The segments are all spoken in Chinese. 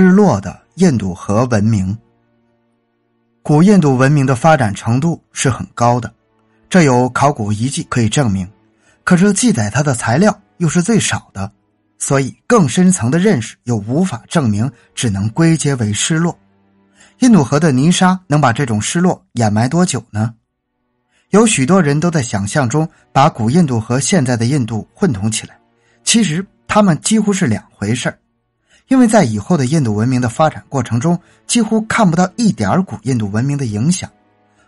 失落的印度河文明。古印度文明的发展程度是很高的，这有考古遗迹可以证明。可是记载它的材料又是最少的，所以更深层的认识又无法证明，只能归结为失落。印度河的泥沙能把这种失落掩埋多久呢？有许多人都在想象中把古印度和现在的印度混同起来，其实他们几乎是两回事因为在以后的印度文明的发展过程中，几乎看不到一点古印度文明的影响。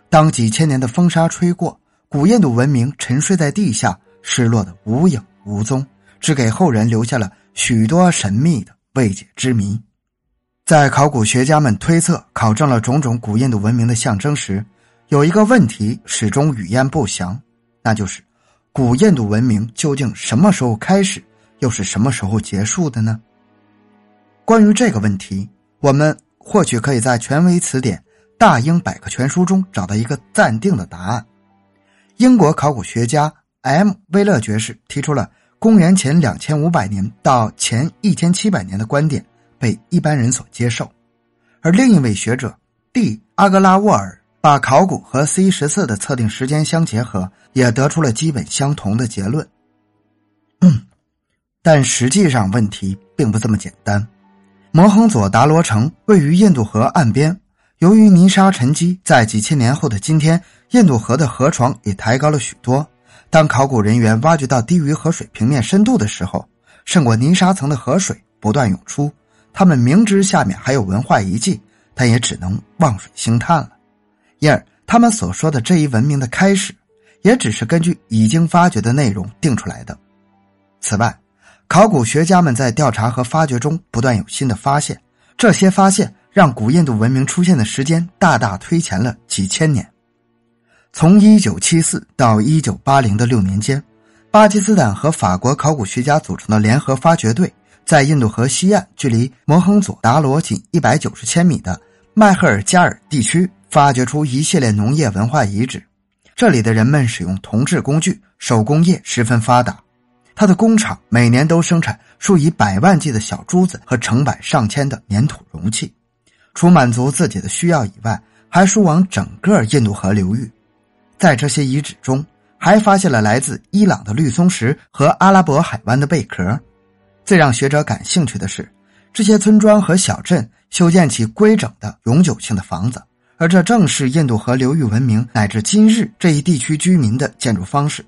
当几千年的风沙吹过，古印度文明沉睡在地下，失落的无影无踪，只给后人留下了许多神秘的未解之谜。在考古学家们推测、考证了种种古印度文明的象征时，有一个问题始终语焉不详，那就是：古印度文明究竟什么时候开始，又是什么时候结束的呢？关于这个问题，我们或许可以在权威词典《大英百科全书》中找到一个暂定的答案。英国考古学家 M. 威勒爵士提出了公元前两千五百年到前一千七百年的观点，被一般人所接受；而另一位学者 D. 阿格拉沃尔把考古和 C 十四的测定时间相结合，也得出了基本相同的结论。但实际上问题并不这么简单。摩亨佐达罗城位于印度河岸边，由于泥沙沉积，在几千年后的今天，印度河的河床也抬高了许多。当考古人员挖掘到低于河水平面深度的时候，胜过泥沙层的河水不断涌出。他们明知下面还有文化遗迹，但也只能望水兴叹了。因而，他们所说的这一文明的开始，也只是根据已经发掘的内容定出来的。此外，考古学家们在调查和发掘中不断有新的发现，这些发现让古印度文明出现的时间大大推前了几千年。从1974到1980的六年间，巴基斯坦和法国考古学家组成的联合发掘队，在印度河西岸距离摩亨佐达罗仅190千米的迈赫尔加尔地区，发掘出一系列农业文化遗址。这里的人们使用铜制工具，手工业十分发达。他的工厂每年都生产数以百万计的小珠子和成百上千的粘土容器，除满足自己的需要以外，还输往整个印度河流域。在这些遗址中，还发现了来自伊朗的绿松石和阿拉伯海湾的贝壳。最让学者感兴趣的是，这些村庄和小镇修建起规整的永久性的房子，而这正是印度河流域文明乃至今日这一地区居民的建筑方式。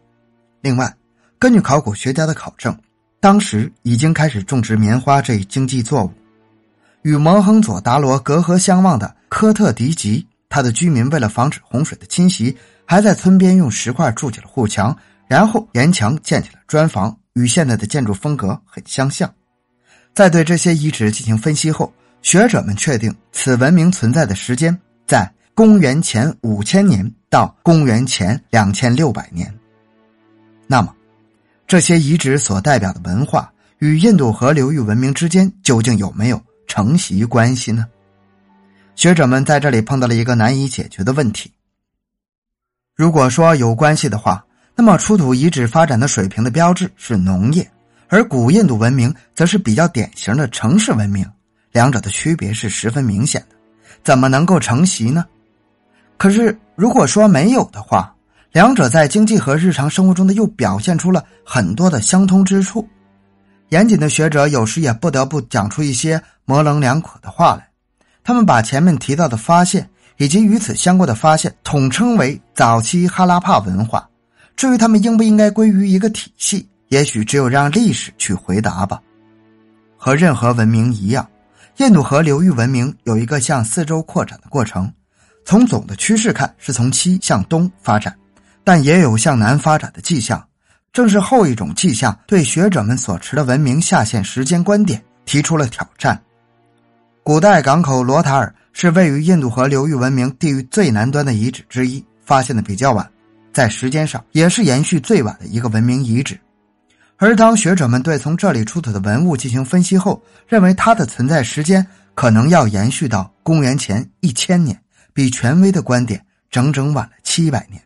另外，根据考古学家的考证，当时已经开始种植棉花这一经济作物。与摩亨佐达罗隔河相望的科特迪吉，他的居民为了防止洪水的侵袭，还在村边用石块筑起了护墙，然后沿墙建起了砖房，与现在的建筑风格很相像。在对这些遗址进行分析后，学者们确定此文明存在的时间在公元前五千年到公元前两千六百年。那么，这些遗址所代表的文化与印度河流域文明之间究竟有没有承袭关系呢？学者们在这里碰到了一个难以解决的问题。如果说有关系的话，那么出土遗址发展的水平的标志是农业，而古印度文明则是比较典型的城市文明，两者的区别是十分明显的，怎么能够承袭呢？可是如果说没有的话，两者在经济和日常生活中的又表现出了很多的相通之处，严谨的学者有时也不得不讲出一些模棱两可的话来。他们把前面提到的发现以及与此相关的发现统称为早期哈拉帕文化。至于他们应不应该归于一个体系，也许只有让历史去回答吧。和任何文明一样，印度河流域文明有一个向四周扩展的过程。从总的趋势看，是从西向东发展。但也有向南发展的迹象，正是后一种迹象对学者们所持的文明下限时间观点提出了挑战。古代港口罗塔尔是位于印度河流域文明地域最南端的遗址之一，发现的比较晚，在时间上也是延续最晚的一个文明遗址。而当学者们对从这里出土的文物进行分析后，认为它的存在时间可能要延续到公元前一千年，比权威的观点整整晚了七百年。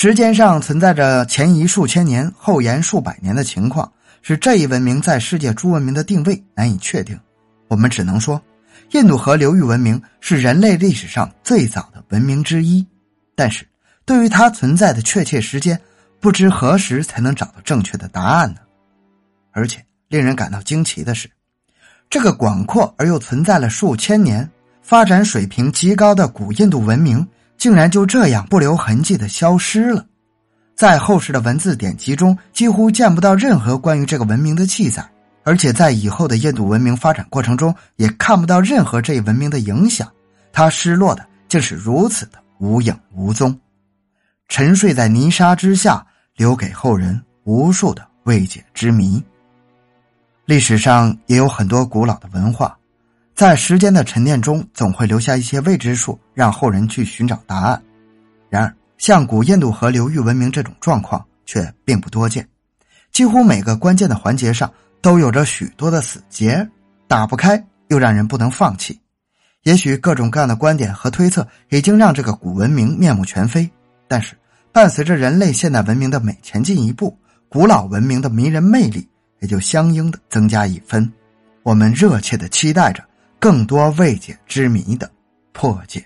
时间上存在着前移数千年、后延数百年的情况，使这一文明在世界诸文明的定位难以确定。我们只能说，印度河流域文明是人类历史上最早的文明之一。但是，对于它存在的确切时间，不知何时才能找到正确的答案呢？而且，令人感到惊奇的是，这个广阔而又存在了数千年、发展水平极高的古印度文明，竟然就这样不留痕迹的消失了。在后世的文字典籍中，几乎见不到任何关于这个文明的记载，而且在以后的印度文明发展过程中，也看不到任何这一文明的影响。它失落的竟是如此的无影无踪，沉睡在泥沙之下，留给后人无数的未解之谜。历史上也有很多古老的文化，在时间的沉淀中，总会留下一些未知数，让后人去寻找答案。然而，像古印度河流域文明这种状况却并不多见，几乎每个关键的环节上都有着许多的死结，打不开又让人不能放弃。也许各种各样的观点和推测已经让这个古文明面目全非，但是伴随着人类现代文明的每前进一步，古老文明的迷人魅力也就相应的增加一分。我们热切的期待着更多未解之谜的破解。